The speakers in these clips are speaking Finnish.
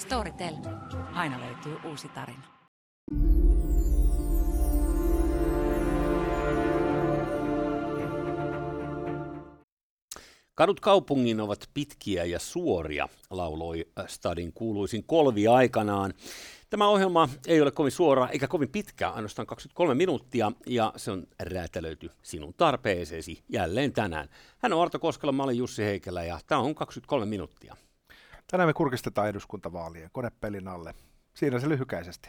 Storytel. Aina löytyy uusi tarina. Kadut kaupungin ovat pitkiä ja suoria, lauloi Stadin kuuluisin kolvi aikanaan. Tämä ohjelma ei ole kovin suora eikä kovin pitkä, ainoastaan 23 minuuttia, ja se on räätälöity sinun tarpeeseesi jälleen tänään. Hän on Arto Koskela, mä olen Jussi Heikelä, ja tämä on 23 minuuttia. Tänään me kurkistetaan eduskuntavaalien konepelin alle. Siinä se lyhykäisesti.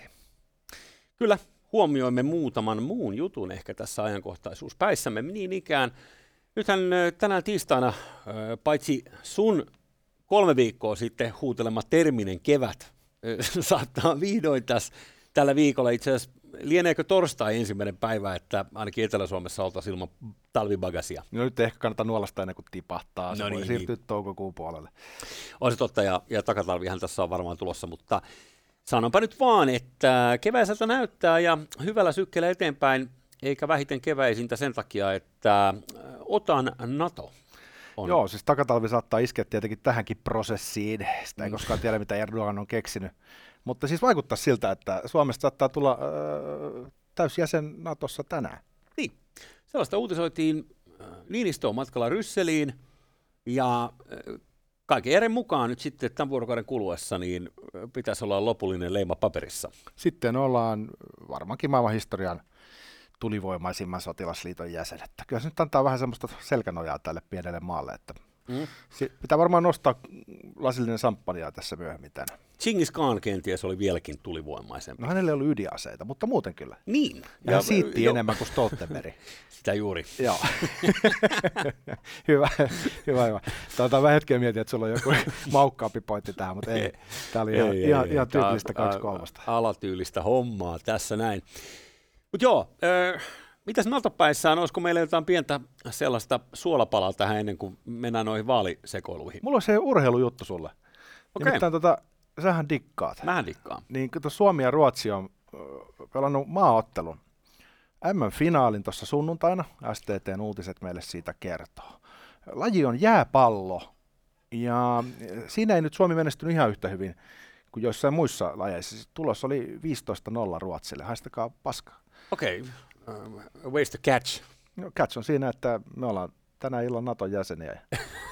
Kyllä, huomioimme muutaman muun jutun ehkä tässä ajankohtaisuuspäissämme. Niin ikään, nythän tänään tiistaina, paitsi sun kolme viikkoa sitten huutelema terminen kevät saattaa vihdoin tässä tällä viikolla itse asiassa lieneekö torstai ensimmäinen päivä, että ainakin Etelä-Suomessa oltaisiin ilman talvibagasia? No nyt ehkä kannattaa nuolasta ennen kuin tipahtaa, se no niin, voi siirtyä niin. toukokuun puolelle. On se totta, ja, ja takatalvihan tässä on varmaan tulossa, mutta sanonpa nyt vaan, että keväiseltä näyttää ja hyvällä sykkeellä eteenpäin, eikä vähiten keväisintä sen takia, että otan NATO. On. Joo, siis takatalvi saattaa iskeä tietenkin tähänkin prosessiin. Sitä ei mm. koskaan tiedä, mitä Erdogan on keksinyt. Mutta siis vaikuttaa siltä, että Suomesta saattaa tulla äh, täysjäsen Natossa tänään. Niin. Sellaista uutisoitiin Niinistö on matkalla Rysseliin ja äh, kaiken järjen mukaan nyt sitten tämän vuorokauden kuluessa niin pitäisi olla lopullinen leima paperissa. Sitten ollaan varmaankin maailman historian tulivoimaisimman sotilasliiton jäsenet. Kyllä se nyt antaa vähän semmoista selkänojaa tälle pienelle maalle, että mm. pitää varmaan nostaa lasillinen samppania tässä myöhemmin tänään. Chingis Khan kenties oli vieläkin tulivoimaisempi. No hänelle oli ydinaseita, mutta muuten kyllä. Niin. Ja, ja hän siitti jo. enemmän kuin Stoltenberg. Sitä juuri. Joo. hyvä, hyvä, hyvä. Tuota, mä hetken mietin, että sulla on joku maukkaampi pointti tähän, mutta ei. Tämä oli ei, ihan, ei, ihan, ei, ihan tyylistä kaksi kolmasta. Alatyylistä hommaa tässä näin. Mutta joo, äh, mitäs Naltapäissään, olisiko meillä jotain pientä sellaista suolapalaa tähän ennen kuin mennään noihin vaalisekoiluihin? Mulla on se urheilujuttu sulle. Okay. Nimittäin tota, sähän dikkaat. Mähän dikkaan. Niin Suomi ja Ruotsi on pelannut maaottelun. M-finaalin tuossa sunnuntaina, STTn uutiset meille siitä kertoo. Laji on jääpallo, ja siinä ei nyt Suomi menestynyt ihan yhtä hyvin kuin joissain muissa lajeissa. Tulos oli 15-0 Ruotsille, haistakaa paskaa. Okei, okay. Uh, where's the catch? No, catch on siinä, että me ollaan tänä illan Naton jäseniä.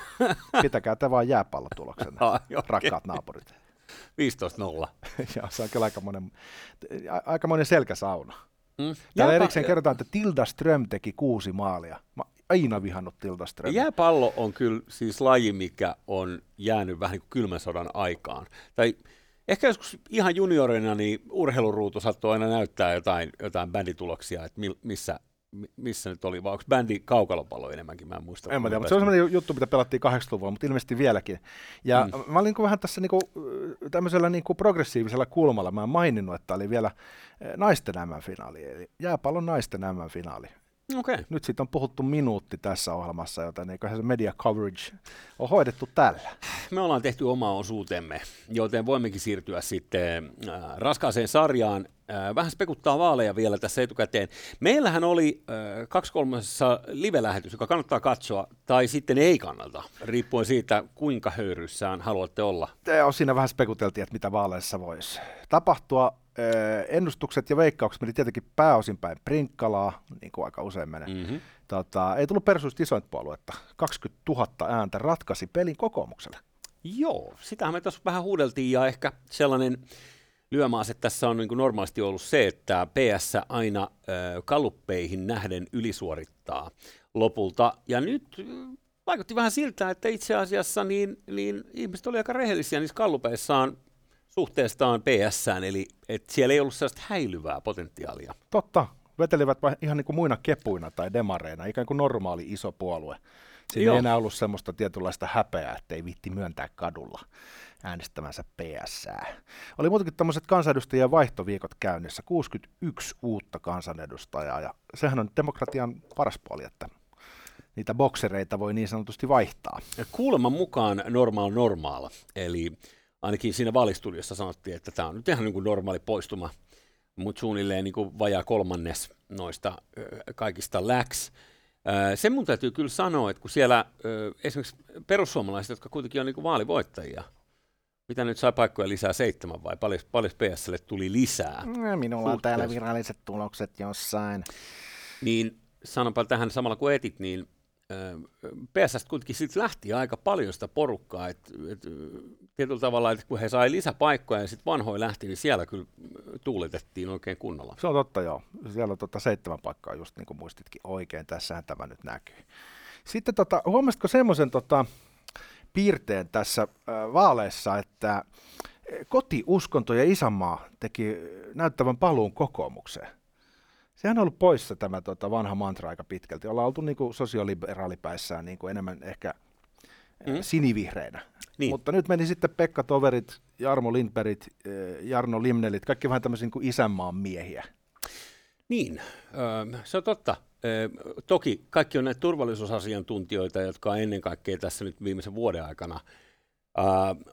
Pitäkää te vaan jääpallotuloksena, ah, rakkaat naapurit. 15-0. ja se on kyllä aikamoinen, aikamoinen selkäsauna. Mm. Täällä erikseen kerrotaan, että Tilda Ström teki kuusi maalia. Mä aina vihannut Tilda Ström. Jääpallo on kyllä siis laji, mikä on jäänyt vähän niin kuin kylmän sodan aikaan. Tai ehkä joskus ihan juniorina niin urheiluruutu sattuu aina näyttää jotain, jotain bändituloksia, että missä missä nyt oli, vai onko bändi kaukalopallo enemmänkin, mä en muista. En mä tiedä, mutta se on sellainen juttu, mitä pelattiin 80-luvulla, mutta ilmeisesti vieläkin. Ja mm. mä olin niin vähän tässä niin kuin, tämmöisellä niin kuin progressiivisella kulmalla, mä en maininnut, että oli vielä naisten M-finaali, eli jääpallon naisten Okay. Nyt siitä on puhuttu minuutti tässä ohjelmassa, joten eiköhän se media coverage on hoidettu tällä. Me ollaan tehty oma osuutemme, joten voimmekin siirtyä sitten äh, raskaaseen sarjaan. Äh, vähän spekuttaa vaaleja vielä tässä etukäteen. Meillähän oli äh, kaksi kolmessa live-lähetys, joka kannattaa katsoa, tai sitten ei kannata, riippuen siitä, kuinka höyryssään haluatte olla. Te siinä vähän spekuteltiin, että mitä vaaleissa voisi tapahtua ennustukset ja veikkaukset meni tietenkin pääosin päin Prinkkalaa, niin kuin aika usein menee. Mm-hmm. Tota, ei tullut persuista isointa puoluetta. 20 000 ääntä ratkaisi pelin kokoomukselle. Joo, sitähän me tuossa vähän huudeltiin ja ehkä sellainen lyömaase tässä on niin kuin normaalisti ollut se, että PS aina äh, kaluppeihin nähden ylisuorittaa lopulta. Ja nyt vaikutti vähän siltä, että itse asiassa niin, niin ihmiset oli aika rehellisiä niissä kallupeissaan suhteestaan ps eli että siellä ei ollut sellaista häilyvää potentiaalia. Totta, vetelivät ihan niin kuin muina kepuina tai demareina, ikään kuin normaali iso puolue. Siinä Joo. ei enää ollut semmoista tietynlaista häpeää, että ei vitti myöntää kadulla äänestämänsä PS. Oli muutenkin tämmöiset kansanedustajien vaihtoviikot käynnissä, 61 uutta kansanedustajaa, ja sehän on demokratian paras puoli, että niitä boksereita voi niin sanotusti vaihtaa. Kuuleman mukaan normaal normaal, eli ainakin siinä vaalistudiossa sanottiin, että tämä on nyt ihan niin kuin normaali poistuma, mutta suunnilleen niin kuin vajaa kolmannes noista kaikista läks. Sen mun täytyy kyllä sanoa, että kun siellä esimerkiksi perussuomalaiset, jotka kuitenkin on niin kuin vaalivoittajia, mitä nyt sai paikkoja lisää, seitsemän vai paljon, paljon PSlle tuli lisää? Minulla on täällä viralliset tulokset jossain. Niin sanonpa tähän samalla kuin etit, niin PSS kuitenkin sitten lähti aika paljon sitä porukkaa, että et, tietyllä tavalla, että kun he sai lisäpaikkoja ja sitten vanhoja lähti, niin siellä kyllä tuuletettiin oikein kunnolla. Se on totta joo, siellä on tota seitsemän paikkaa just niin kuin muistitkin oikein, tässähän tämä nyt näkyy. Sitten tota, huomasitko semmoisen tota, piirteen tässä äh, vaaleissa, että kotiuskonto ja isänmaa teki näyttävän paluun kokoomukseen. Sehän on ollut poissa tämä tota, vanha mantra aika pitkälti. Ollaan oltu niin kuin sosiaaliberaalipäissään niin kuin enemmän ehkä mm. sinivihreinä. Niin. Mutta nyt meni sitten Pekka Toverit, Jarmo Lindbergit, Jarno Limnelit, kaikki vähän tämmöisiä niin isänmaan miehiä. Niin, se on totta. Toki kaikki on näitä turvallisuusasiantuntijoita, jotka on ennen kaikkea tässä nyt viimeisen vuoden aikana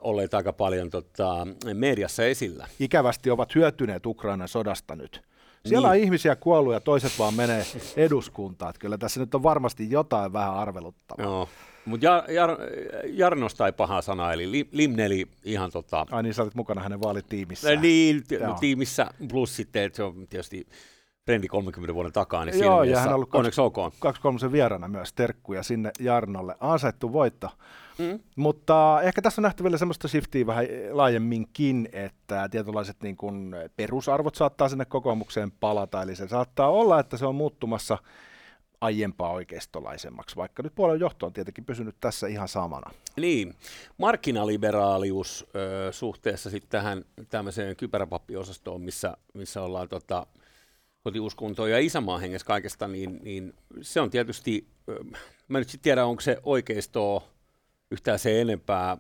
olleet aika paljon tota, mediassa esillä. Ikävästi ovat hyötyneet Ukrainan sodasta nyt. Siellä niin. on ihmisiä kuollut ja toiset vaan menee eduskuntaan. Että kyllä tässä nyt on varmasti jotain vähän arveluttavaa. Joo. Mutta Jar, Jar, Jarnosta ei paha sana, eli Limneli ihan tota... Ai niin, sä olit mukana hänen vaalitiimissään. Niin, tiimissä, plus sitten, että se on tietysti trendi 30 vuoden takaa, niin Joo, ja hän on ollut onneksi ok. Kaksi kolmosen vieraana myös terkkuja sinne Jarnolle. Ansaittu voitto. Mm. Mutta ehkä tässä on nähty vielä semmoista shiftiä vähän laajemminkin, että tietynlaiset niin kuin perusarvot saattaa sinne kokoomukseen palata, eli se saattaa olla, että se on muuttumassa aiempaa oikeistolaisemmaksi, vaikka nyt puolen johto on tietenkin pysynyt tässä ihan samana. Niin, markkinaliberaalius ö, suhteessa sitten tähän tämmöiseen kypäräpappiosastoon, missä, missä ollaan tota, kotiuskuntoon ja isämaan hengessä kaikesta, niin, niin se on tietysti, ö, mä nyt sitten tiedän, onko se oikeistoa yhtään se enempää,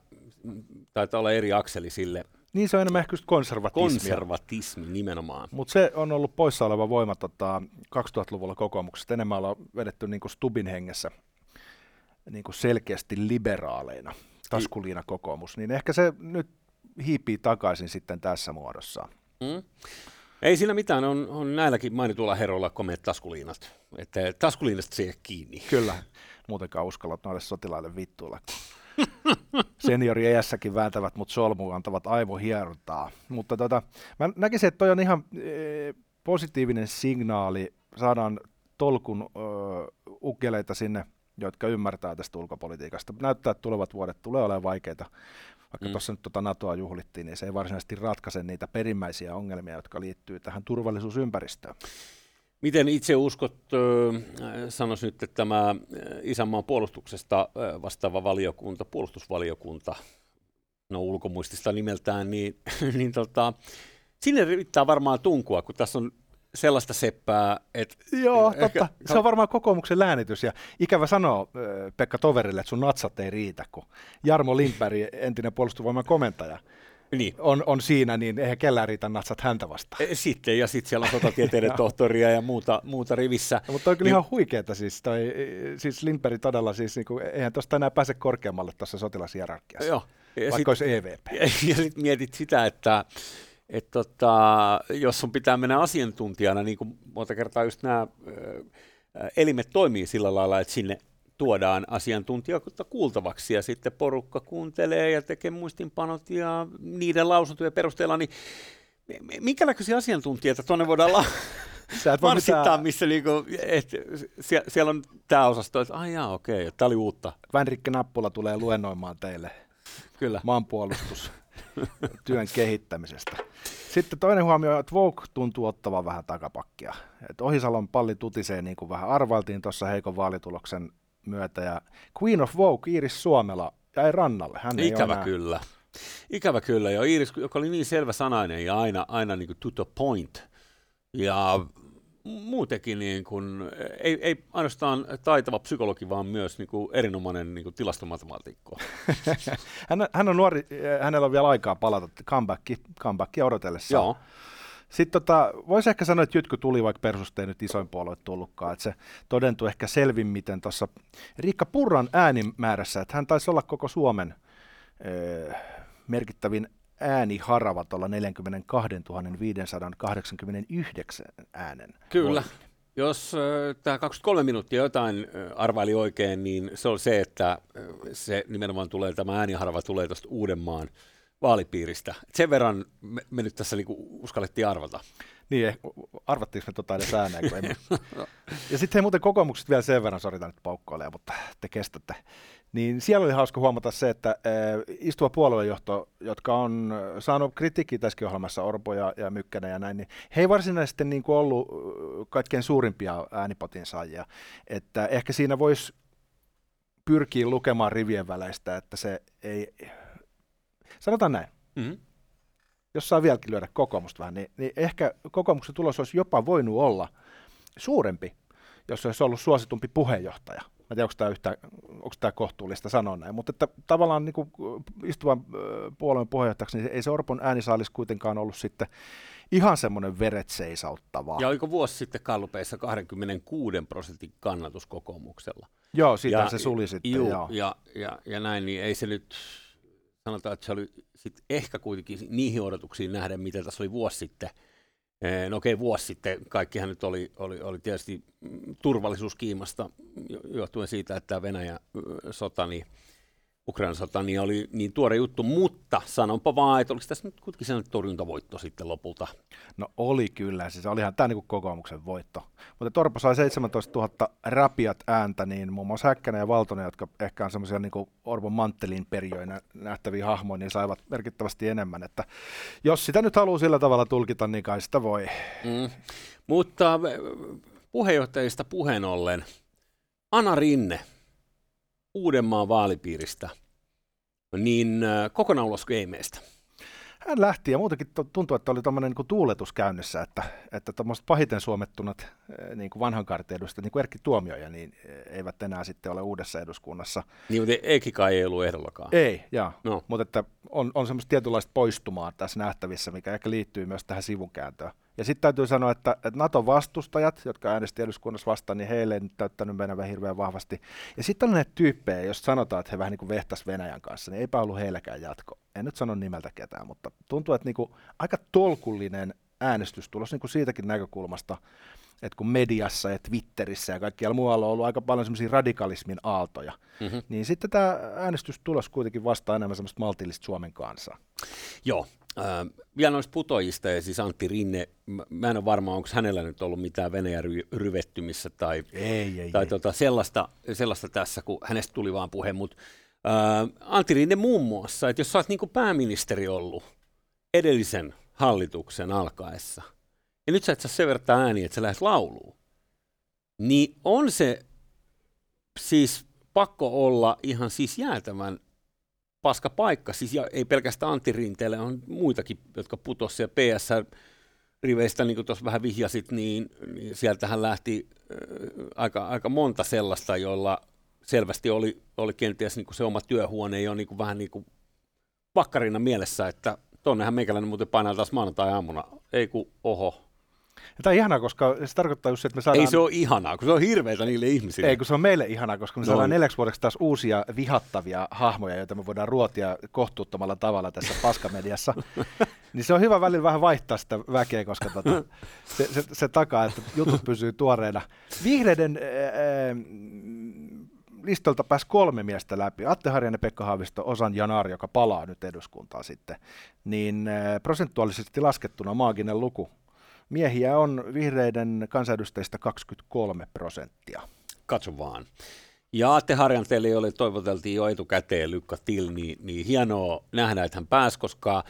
taitaa olla eri akseli sille. Niin se on enemmän ehkä konservatismi. Konservatismi nimenomaan. Mutta se on ollut poissa oleva voima tota, 2000-luvulla kokoomuksesta. Enemmän ollaan vedetty niin Stubin hengessä niin selkeästi liberaaleina, taskuliina kokoomus. Niin ehkä se nyt hiipii takaisin sitten tässä muodossa. Mm. Ei siinä mitään, on, on näilläkin mainituilla herroilla komeet taskuliinat. Että taskuliinasta se kiinni. Kyllä, muutenkaan uskallat noille sotilaille vittuilla. Seniori iässäkin vääntävät mut solmuun, antavat aivohiertaa. Mutta tota, mä näkisin, että toi on ihan e, positiivinen signaali. Saadaan tolkun ö, ukkeleita sinne, jotka ymmärtää tästä ulkopolitiikasta. Näyttää, että tulevat vuodet tulee olemaan vaikeita. Vaikka mm. tuossa nyt tuota NATOa juhlittiin, niin se ei varsinaisesti ratkaise niitä perimmäisiä ongelmia, jotka liittyy tähän turvallisuusympäristöön. Miten itse uskot, sanoisin nyt, että tämä isänmaan puolustuksesta vastaava valiokunta, puolustusvaliokunta, no ulkomuistista nimeltään, niin, niin tota, sinne riittää varmaan tunkua, kun tässä on sellaista seppää, että... Joo, totta. Ehkä... Se on varmaan kokoomuksen läänitys. Ja ikävä sanoa Pekka Toverille, että sun natsat ei riitä, kun Jarmo Lindberg, entinen puolustusvoiman komentaja, niin. on, on siinä, niin eihän kellään riitä natsat häntä vastaan. E, sitten, ja sitten siellä on sotatieteiden tohtoria ja muuta, muuta rivissä. No, mutta on kyllä niin. ihan huikeeta siis, toi, siis Lindberg todella siis, niin kuin, eihän tuosta enää pääse korkeammalle tuossa sotilashierarkiassa, Joo. Ja vaikka sit, olisi EVP. Ja, ja sitten mietit sitä, että et tota, jos sun pitää mennä asiantuntijana, niin kuin monta kertaa just nämä elimet toimii sillä lailla, että sinne tuodaan asiantuntijoita kuultavaksi ja sitten porukka kuuntelee ja tekee muistinpanot ja niiden lausuntojen perusteella, niin minkä näköisiä asiantuntijoita tuonne voidaan la- marssittaa, mitään... missä niinku, et, sie- siellä on tämä osasto, että ai jaa, okei, tämä oli uutta. Vänrikke Nappula tulee luennoimaan teille Kyllä. maanpuolustus työn kehittämisestä. Sitten toinen huomio, että Vogue tuntuu ottavan vähän takapakkia. Et Ohisalon palli tutisee niin kuin vähän arvailtiin tuossa heikon vaalituloksen myötä. Ja Queen of Vogue, Iiris Suomela, jäi rannalle. Hän Ikävä enää... kyllä. Ikävä kyllä, ja Iiris, joka oli niin selvä sanainen ja aina, aina niin kuin to the point. Ja muutenkin niin kuin, ei, ei ainoastaan taitava psykologi, vaan myös niin kuin erinomainen niin kuin tilastomatemaatikko. hän, hän on nuori, hänellä on vielä aikaa palata comeback, comebackia odotellessa. Joo. Sitten tota, voisi ehkä sanoa, että Jytky tuli, vaikka perustusta ei nyt isoin puolue tullutkaan. Että se todentui ehkä selvimmiten tuossa Riikka Purran äänimäärässä, että hän taisi olla koko Suomen ö, merkittävin ääniharava tuolla 42 589 äänen. Kyllä. Voimin. Jos äh, tämä 23 minuuttia jotain äh, arvaili oikein, niin se on se, että äh, se nimenomaan tulee, tämä ääniharva tulee tuosta Uudenmaan vaalipiiristä. Sen verran me, me nyt tässä niinku uskallettiin arvata. Niin, eh, arvattiinko me tota edes ääneen, kun emme. Ja sitten muuten kokoomukset vielä sen verran, sori nyt paukkoilee, mutta te kestätte. Niin siellä oli hauska huomata se, että istuva puoluejohto, jotka on saanut kritiikkiä tässäkin ohjelmassa, Orpo ja, ja Mykkänen ja näin, niin he ei varsinaisesti niin kuin ollut kaikkein suurimpia äänipotin saajia. Että ehkä siinä voisi pyrkiä lukemaan rivien väleistä, että se ei... Sanotaan näin. Mm-hmm jos saa vieläkin lyödä kokoomusta vähän, niin, niin ehkä kokoomuksen tulos olisi jopa voinut olla suurempi, jos olisi ollut suositumpi puheenjohtaja. Mä en tiedä, onko tämä, yhtä, onko tämä kohtuullista sanoa näin, mutta että tavallaan niin kuin istuvan puolueen puheenjohtajaksi, niin ei se Orpon äänisaalis kuitenkaan ollut sitten ihan semmoinen veret seisauttava. Ja oliko vuosi sitten kallupeissa 26 prosentin kannatus kokoomuksella? Joo, siitä se suli sitten. Juu, joo. Ja, ja, ja näin, niin ei se nyt, sanotaan, että se oli sit ehkä kuitenkin niihin odotuksiin nähden, mitä tässä oli vuosi sitten. No okei, okay, vuosi sitten kaikkihan nyt oli, oli, oli tietysti turvallisuuskiimasta johtuen siitä, että Venäjä sota, niin Ukrainan sota niin oli niin tuore juttu, mutta sanonpa vaan, että oliko tässä nyt kuitenkin sellainen torjuntavoitto sitten lopulta? No oli kyllä, siis olihan tämä niin kokoomuksen voitto. Mutta Torpo sai 17 000 rapiat ääntä, niin muun muassa Häkkänen ja Valtonen, jotka ehkä on semmoisia niin Orpon manttelin periöinä nähtäviä hahmoja, niin saivat merkittävästi enemmän. Että jos sitä nyt haluaa sillä tavalla tulkita, niin kai sitä voi. Mm. Mutta puheenjohtajista puheen ollen, Ana Rinne, Uudenmaan vaalipiiristä, niin äh, kokonaan ulos gameista. Hän lähti ja muutenkin tuntuu, että oli tämmöinen niin tuuletus käynnissä, että, että pahiten suomettunut äh, niin kuin vanhan kartiedusta, niin kuin Erkki Tuomioja, niin äh, eivät enää sitten ole uudessa eduskunnassa. Niin, mutta Eikki kai ei ollut ehdollakaan. Ei, joo. No. Mutta että on, on semmoista tietynlaista poistumaa tässä nähtävissä, mikä ehkä liittyy myös tähän sivunkääntöön. Ja sitten täytyy sanoa, että, että NATO-vastustajat, jotka äänesti eduskunnassa vastaan, niin heille ei nyt täyttänyt Venäjä hirveän vahvasti. Ja sitten on näitä tyyppejä, jos sanotaan, että he vähän niin kuin vehtas Venäjän kanssa, niin eipä ollut heilläkään jatko. En nyt sano nimeltä ketään, mutta tuntuu, että niin kuin aika tolkullinen äänestystulos niin kuin siitäkin näkökulmasta, että kun mediassa ja Twitterissä ja kaikkialla muualla on ollut aika paljon semmoisia radikalismin aaltoja, mm-hmm. niin sitten tämä äänestystulos kuitenkin vastaa enemmän semmoista maltillista Suomen kansaa. Joo, äh, vielä noista putojista, ja siis Antti Rinne, mä en ole varma, onko hänellä nyt ollut mitään Venäjän ry- ryvettymissä tai, ei, ei, tai ei. Tota, sellaista, sellaista tässä, kun hänestä tuli vaan puhe, mutta äh, Antti Rinne muun muassa, että jos sä oot niin pääministeri ollut edellisen hallituksen alkaessa – ja nyt sä et saa sen verran ääniä, että sä lähdet lauluun, niin on se siis pakko olla ihan siis jäätävän paska paikka. Siis ja ei pelkästään Antti Rinteelle, on muitakin, jotka putosivat siellä PS riveistä, niin kuin tuossa vähän vihjasit, niin, niin sieltähän lähti äh, aika, aika monta sellaista, joilla selvästi oli, oli kenties niin kuin se oma työhuone jo niin kuin vähän niin kuin pakkarina mielessä, että tonnehän meikäläinen muuten painaa taas maanantai-aamuna. Ei kun, oho, ja tämä on ihanaa, koska se tarkoittaa just, että me saadaan... Ei se ole ihanaa, kun se on hirveätä niille ihmisille. Ei, kun se on meille ihanaa, koska me no. saadaan neljäksi vuodeksi taas uusia vihattavia hahmoja, joita me voidaan ruotia kohtuuttomalla tavalla tässä paskamediassa. niin se on hyvä välillä vähän vaihtaa sitä väkeä, koska tota, se, se, se takaa, että jutut pysyy tuoreena. Vihreiden ää, listolta pääsi kolme miestä läpi. Atte Harjanne, Pekka Haavisto, Osan Janar, joka palaa nyt eduskuntaan sitten. Niin prosentuaalisesti laskettuna maaginen luku Miehiä on vihreiden kansanedustajista 23 prosenttia. Katso vaan. Ja Aatte Harjanteelle, jolle toivoteltiin jo etukäteen Lykka Till, niin, niin hienoa nähdä, että hän pääsi, koska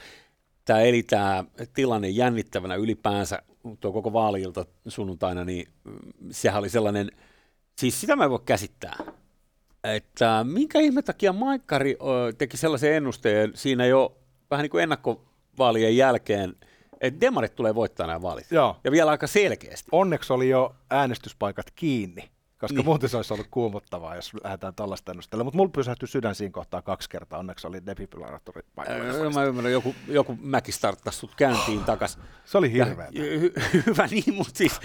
tämä eli tämä tilanne jännittävänä ylipäänsä tuo koko vaaliilta sunnuntaina, niin sehän oli sellainen, siis sitä mä en voi käsittää, että minkä ihme takia Maikkari teki sellaisen ennusteen siinä jo vähän niin kuin ennakkovaalien jälkeen – että demarit tulee voittaa nämä vaalit. Joo. Ja vielä aika selkeästi. Onneksi oli jo äänestyspaikat kiinni, koska niin. muuten se olisi ollut kuumottavaa, jos lähdetään tällaista ennustella. Mutta mulla pysähtyi sydän siinä kohtaa kaksi kertaa. Onneksi oli defibrillaattori paikalla. mä ymmärrän, joku, joku mäki starttasi sut käyntiin takas. Se oli hirveä. Hy- hyvä niin, mutta siis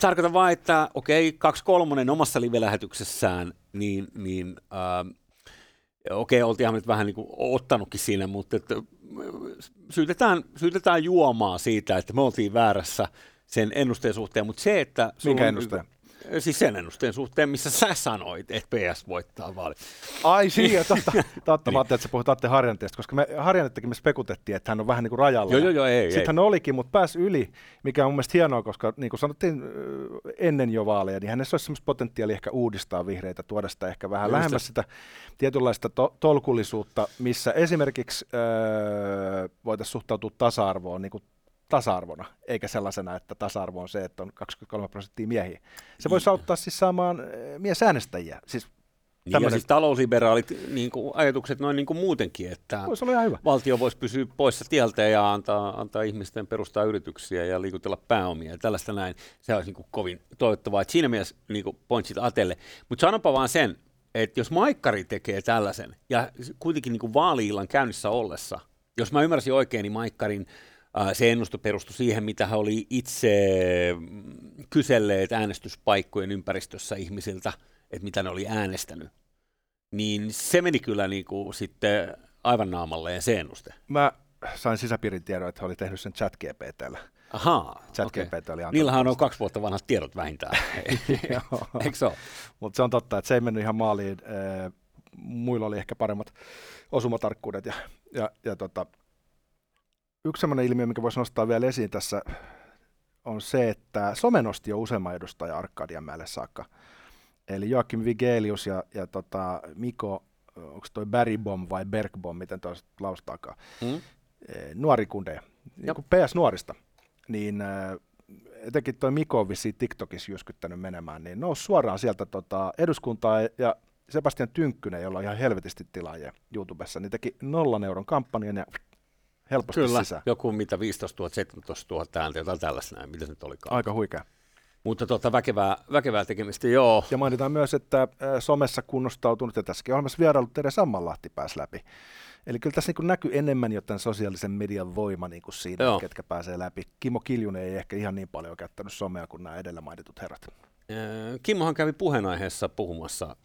tarkoitan vaan, että okei, okay, kaksi kolmonen omassa live-lähetyksessään, niin, niin äh, okei, okay, oltiinhan nyt vähän niin kuin ottanutkin siinä, mutta että syytetään, syytetään juomaa siitä, että me oltiin väärässä sen ennusteen suhteen, mutta se, että... Minkä ennusteen? Siis sen ennusteen suhteen, missä sä sanoit, että PS voittaa vaalit. Ai siinä, totta. totta. Mä ajattelin, että sä puhut Atte Harjanteesta, koska me Harjantettakin me spekutettiin, että hän on vähän niin kuin rajalla. Joo, joo, joo, ei, Sitten hän olikin, mutta pääsi yli, mikä on mun mielestä hienoa, koska niin kuin sanottiin ennen jo vaaleja, niin hänessä olisi semmoista potentiaalia ehkä uudistaa vihreitä, tuoda sitä ehkä vähän Just lähemmäs sitä tietynlaista to- tolkullisuutta, missä esimerkiksi öö, voitaisiin suhtautua tasa-arvoon niin kuin tasa-arvona, eikä sellaisena, että tasa-arvo on se, että on 23 prosenttia miehiä. Se voisi auttaa siis saamaan miesäänestäjiä. Siis niin ja siis talousliberaalit niin kuin, ajatukset noin niin kuin muutenkin, että voisi olla hyvä. valtio voisi pysyä poissa tieltä ja antaa, antaa ihmisten perustaa yrityksiä ja liikutella pääomia ja tällaista näin. Se olisi niin kuin, kovin toivottavaa. Että siinä mielessä niin kuin pointsit Atelle. Mutta sanopa vaan sen, että jos Maikkari tekee tällaisen ja kuitenkin niin kuin vaali-illan käynnissä ollessa, jos mä ymmärsin oikein, niin Maikkarin se ennusto perustui siihen, mitä hän oli itse mm, kyselleet äänestyspaikkojen ympäristössä ihmisiltä, että mitä ne oli äänestänyt. Niin se meni kyllä niin kuin sitten aivan naamalleen se ennuste. Mä sain sisäpiirin tiedon, että he oli tehnyt sen chat GPTllä. Ahaa, chat okay. GPT oli Niillähän on kaksi vuotta vanhat tiedot vähintään. Eikö se? Mutta se on totta, että se ei mennyt ihan maaliin. Muilla oli ehkä paremmat osumatarkkuudet ja, ja, ja tota, yksi sellainen ilmiö, mikä voisi nostaa vielä esiin tässä, on se, että some nosti jo useamman edustajan Arkadianmäelle saakka. Eli Joakim Vigelius ja, ja tota Miko, onko toi Barrybom vai Bergbom, miten tuo laustaakaan, mm. nuori kundeja, niin kuin PS-nuorista, niin etenkin toi Miko on vissiin TikTokissa jyskyttänyt menemään, niin nousi suoraan sieltä tota eduskuntaa ja Sebastian Tynkkynen, jolla on ihan helvetisti tilaajia YouTubessa, niin teki nollan euron kampanjan ja helposti Kyllä, sisään. joku mitä 15 000, 17 000 ääntä, jotain tällaista näin, mitä se nyt olikaan. Aika huikea. Mutta tota, väkevää, väkevää tekemistä, joo. Ja mainitaan myös, että somessa kunnostautunut, ja tässäkin ohjelmassa vierailut Tere Sammanlahti pääsi läpi. Eli kyllä tässä niin näkyy enemmän jo tämän sosiaalisen median voima niin kuin siinä, joo. ketkä pääsee läpi. Kimmo Kiljunen ei ehkä ihan niin paljon käyttänyt somea kuin nämä edellä mainitut herrat. Kimmohan kävi puheenaiheessa puhumassa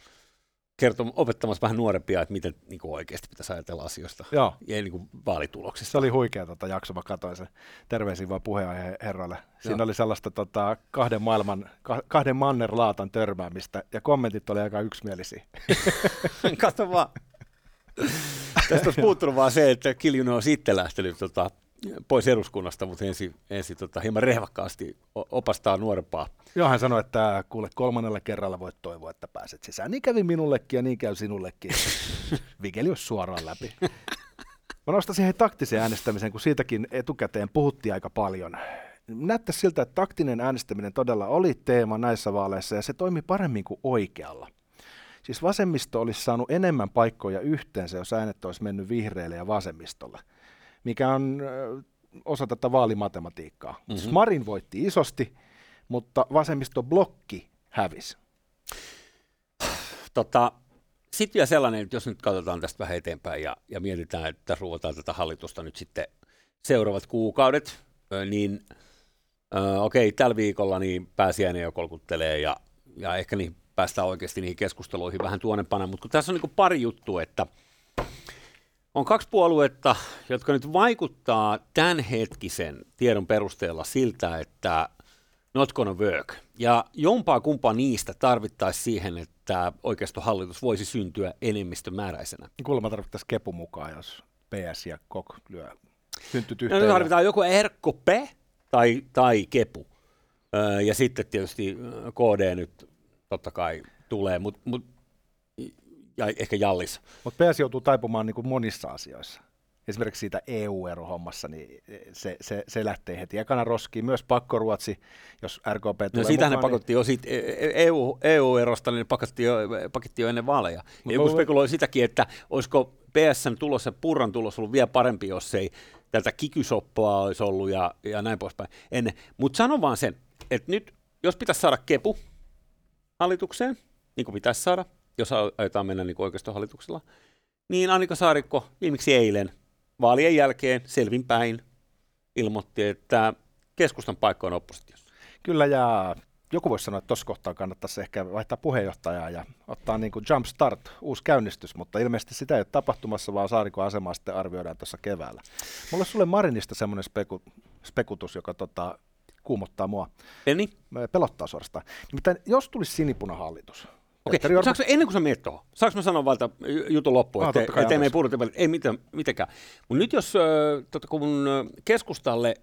kertoo, opettamassa vähän nuorempia, että miten niin kuin oikeasti pitäisi ajatella asioista Joo. ja niin kuin vaalituloksista. Se oli huikea tota, jakso, mä katsoin sen terveisiin vaan puheenaihe herralle. Siinä Joo. oli sellaista tota, kahden maailman, kahden mannerlaatan törmäämistä ja kommentit oli aika yksimielisiä. Kato vaan. Tästä olisi puuttunut vaan se, että Kiljunen on sitten lähtenyt tota, pois eduskunnasta, mutta ensin, ensin tota, hieman rehvakkaasti opastaa nuorempaa. Joo, hän sanoi, että kuule kolmannella kerralla voit toivoa, että pääset sisään. Niin kävi minullekin ja niin käy sinullekin. Vigelius suoraan läpi. Mä nostaisin hei taktisen äänestämisen, kun siitäkin etukäteen puhuttiin aika paljon. Näyttäisi siltä, että taktinen äänestäminen todella oli teema näissä vaaleissa ja se toimi paremmin kuin oikealla. Siis vasemmisto olisi saanut enemmän paikkoja yhteensä, jos äänet olisi mennyt vihreille ja vasemmistolle mikä on osa tätä vaalimatematiikkaa. Mm-hmm. Siis Marin voitti isosti, mutta vasemmistoblokki hävisi. Tota, sitten vielä sellainen, että jos nyt katsotaan tästä vähän eteenpäin ja, ja mietitään, että ruotaan tätä hallitusta nyt sitten seuraavat kuukaudet, niin äh, okei, tällä viikolla niin pääsiäinen jo kolkuttelee ja, ja ehkä niin päästään oikeasti niihin keskusteluihin vähän tuonempana, mutta kun tässä on niin pari juttua, että – on kaksi puoluetta, jotka nyt vaikuttaa tämänhetkisen tiedon perusteella siltä, että not gonna work. Ja jompaa kumpaa niistä tarvittaisiin siihen, että oikeistohallitus voisi syntyä enemmistömääräisenä. Kuulemma tarvittaisiin kepu mukaan, jos PS ja KOK lyö syntyt yhteen. No, tarvitaan joko RKP tai, tai kepu. Öö, ja sitten tietysti KD nyt totta kai tulee, mutta mut ja ehkä Jallis. Mutta PS joutuu taipumaan niin kuin monissa asioissa. Esimerkiksi siitä EU-erohommassa, niin se, se, se lähtee heti ekana roskiin. Myös pakkoruotsi, jos RKP tulee No siitähän mukaan, ne pakotti niin... jo siitä EU, EU-erosta, niin pakotti jo, pakotti jo ennen vaaleja. Ja joku spekuloi sitäkin, että olisiko PSN tulos ja Purran tulos ollut vielä parempi, jos ei tätä kikysoppoa olisi ollut ja, ja näin poispäin ennen. Mutta sanon vaan sen, että nyt jos pitäisi saada kepu hallitukseen, niin kuin pitäisi saada, jos aiotaan mennä niin oikeistohallituksella, niin Annika Saarikko viimeksi eilen vaalien jälkeen selvinpäin ilmoitti, että keskustan paikka on oppositiossa. Kyllä, ja joku voisi sanoa, että tuossa kohtaa kannattaisi ehkä vaihtaa puheenjohtajaa ja ottaa niin kuin jump start, uusi käynnistys, mutta ilmeisesti sitä ei ole tapahtumassa, vaan Saarikon asemaa sitten arvioidaan tuossa keväällä. Mulla on sulle Marinista semmoinen speku, spekutus, joka tota, kuumottaa mua, Eli? pelottaa suorastaan. Nimittäin jos tulisi sinipunahallitus, Okei, okay. Saanko, ennen kuin sä meet tuohon, saanko mä sanoa valta jutun loppuun, Ah, totta kai, ettei me anteeksi. puhuta ei mitään, mitenkään. Mutta nyt jos, ö, tota, kun keskustalle,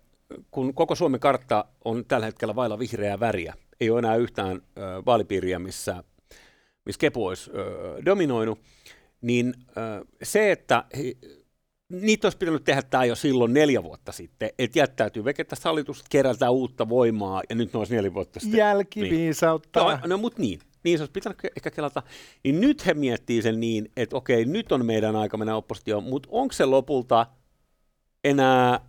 kun koko Suomen kartta on tällä hetkellä vailla vihreää väriä, ei ole enää yhtään vaalipiiriä, missä, missä Kepu olisi dominoinut, niin se, että he, niitä olisi pitänyt tehdä tämä jo silloin neljä vuotta sitten, että jättäytyy veke tästä hallitusta, kerätään uutta voimaa, ja nyt ne olisi neljä vuotta sitten. Jälkiviisautta. No, no mutta niin. Niin se olisi pitänyt ehkä kelata. Niin nyt he miettii sen niin, että okei, nyt on meidän aika mennä oppositioon, mutta onko se lopulta enää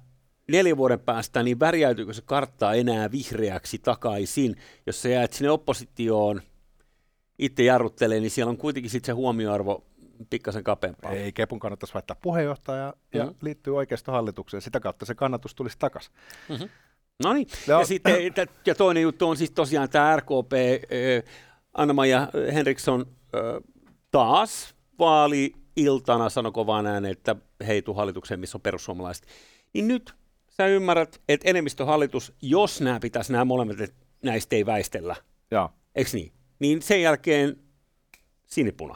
neljän vuoden päästä, niin värjäytyykö se kartta enää vihreäksi takaisin, jos sä jäät sinne oppositioon itse jarruttelee, niin siellä on kuitenkin sitten se huomioarvo pikkasen kapeampaa. Ei, Kepun kannattaisi vaihtaa puheenjohtaja ja Mhm. liittyy oikeistohallitukseen. Sitä kautta se kannatus tulisi takaisin. No niin, ja, sitten, ja toinen juttu on siis tosiaan tämä RKP, Anna-Maja Henriksson taas vaali-iltana sanoi kovaan ääneen, että hei tuu hallitukseen, missä on perussuomalaiset. Niin nyt sä ymmärrät, että enemmistöhallitus, jos nämä pitäisi nämä molemmat, että näistä ei väistellä, Joo. eikö niin? Niin sen jälkeen sinipuna.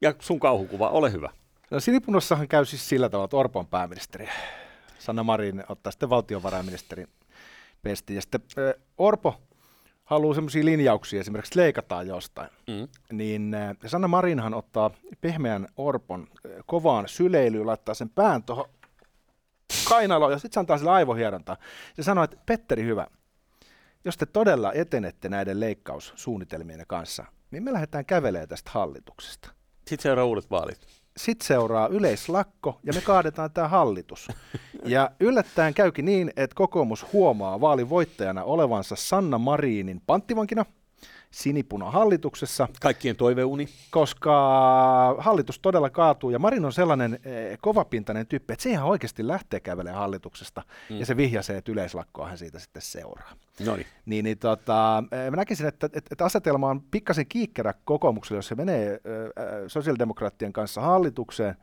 Ja sun kauhukuva, ole hyvä. No, Sinipunassahan käy siis sillä tavalla, että Orpo on pääministeri. Sanna Marin ottaa sitten valtiovarainministerin pestiin. Ja sitten Orpo haluaa sellaisia linjauksia, esimerkiksi leikataan jostain. Mm. Niin äh, Sanna Marinhan ottaa pehmeän Orpon äh, kovaan syleilyyn, laittaa sen pään tuohon kainaloon ja sitten se antaa sille aivohierontaa. Se sanoo, että Petteri hyvä, jos te todella etenette näiden leikkaussuunnitelmien kanssa, niin me lähdetään kävelemään tästä hallituksesta Sitten seuraa uudet vaalit. Sitten seuraa yleislakko ja me kaadetaan tämä hallitus. Ja yllättäen käykin niin, että kokoomus huomaa vaalin voittajana olevansa Sanna Marinin panttivankina sinipuna hallituksessa, Kaikkien toiveuni. koska hallitus todella kaatuu ja Marin on sellainen eh, kovapintainen tyyppi, että se ihan oikeasti lähtee kävelemään hallituksesta mm. ja se vihjasee, että yleislakkoahan siitä sitten seuraa. No niin. Niin, niin tota, eh, mä näkisin, että, että, että asetelma on pikkasen kiikkerä kokoomukselle, jos se menee ö, sosiaalidemokraattien kanssa hallitukseen,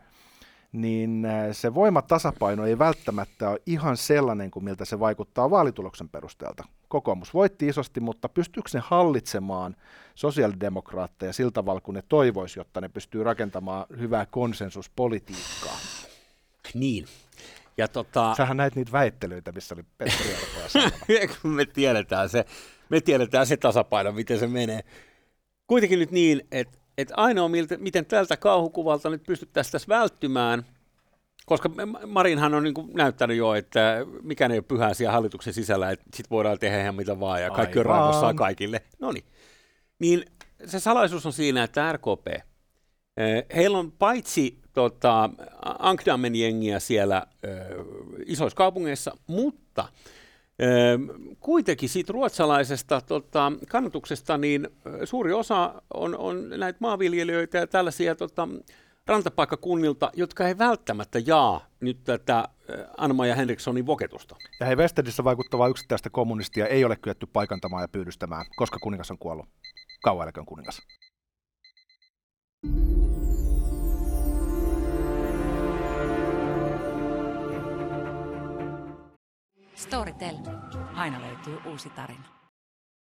niin se voimatasapaino ei välttämättä ole ihan sellainen kuin miltä se vaikuttaa vaalituloksen perusteelta. Kokoomus voitti isosti, mutta pystyykö ne hallitsemaan sosiaalidemokraatteja sillä tavalla, kun ne toivoisi, jotta ne pystyy rakentamaan hyvää konsensuspolitiikkaa? Niin. Ja tota, Sähän näit niitä väittelyitä, missä oli Petteri Orpo me tiedetään se, me tiedetään se tasapaino, miten se menee. Kuitenkin nyt niin, että, että ainoa, miltä, miten tältä kauhukuvalta nyt pystyttäisiin tässä välttymään, koska Marinhan on niin kuin näyttänyt jo, että mikään ei ole pyhää siellä hallituksen sisällä, että sit voidaan tehdä ihan mitä vaan ja kaikki on Aivan. raivossaan kaikille. No niin. Niin se salaisuus on siinä, että RKP, eh, heillä on paitsi tota, Ankdamen jengiä siellä ö, isoissa kaupungeissa, mutta ö, kuitenkin siitä ruotsalaisesta tota, kannatuksesta niin suuri osa on, on näitä maanviljelijöitä ja tällaisia tota, rantapaikkakunnilta, jotka ei välttämättä jaa nyt tätä ö, Anna-Maja Henrikssonin voketusta. Ja hei, Westedissä vaikuttavaa yksittäistä kommunistia ei ole kyetty paikantamaan ja pyydystämään, koska kuningas on kuollut. Kauan eläköön kuningas. Storytel. Aina löytyy uusi tarina.